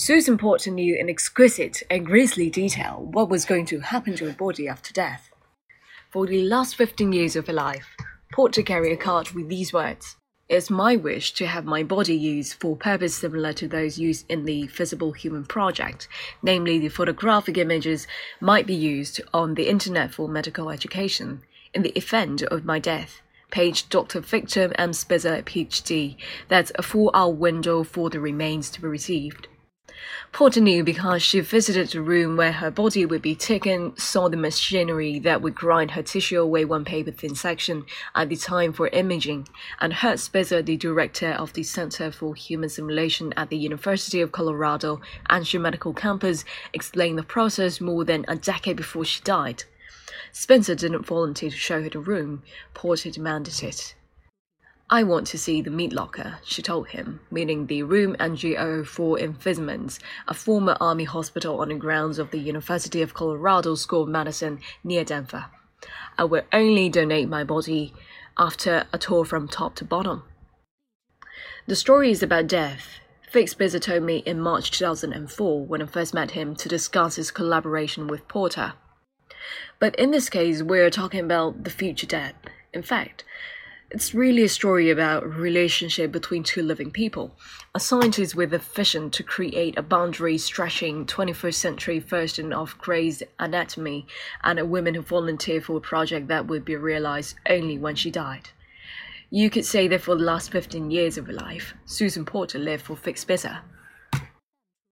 Susan Potter knew in exquisite and grisly detail what was going to happen to her body after death. For the last 15 years of her life, Potter carried a card with these words It's my wish to have my body used for purposes similar to those used in the Visible Human Project, namely, the photographic images might be used on the internet for medical education. In the event of my death, page Dr. Victor M. Spitzer, PhD. That's a four hour window for the remains to be received. Potter knew because she visited the room where her body would be taken, saw the machinery that would grind her tissue away one paper thin section at the time for imaging, and heard Spitzer, the director of the Center for Human Simulation at the University of Colorado Anschutz Medical Campus, explain the process more than a decade before she died. Spitzer didn't volunteer to show her the room. Potter demanded it. I want to see the meat locker, she told him, meaning the room NGO for imprisonments, a former army hospital on the grounds of the University of Colorado School of Medicine near Denver. I will only donate my body after a tour from top to bottom. The story is about death. Vic Spitzer told me in March 2004 when I first met him to discuss his collaboration with Potter. But in this case, we're talking about the future dead. In fact, it's really a story about a relationship between two living people. A scientist with a vision to create a boundary stretching 21st century version of Gray's Anatomy, and a woman who volunteered for a project that would be realized only when she died. You could say that for the last 15 years of her life, Susan Potter lived for Vic Spitzer.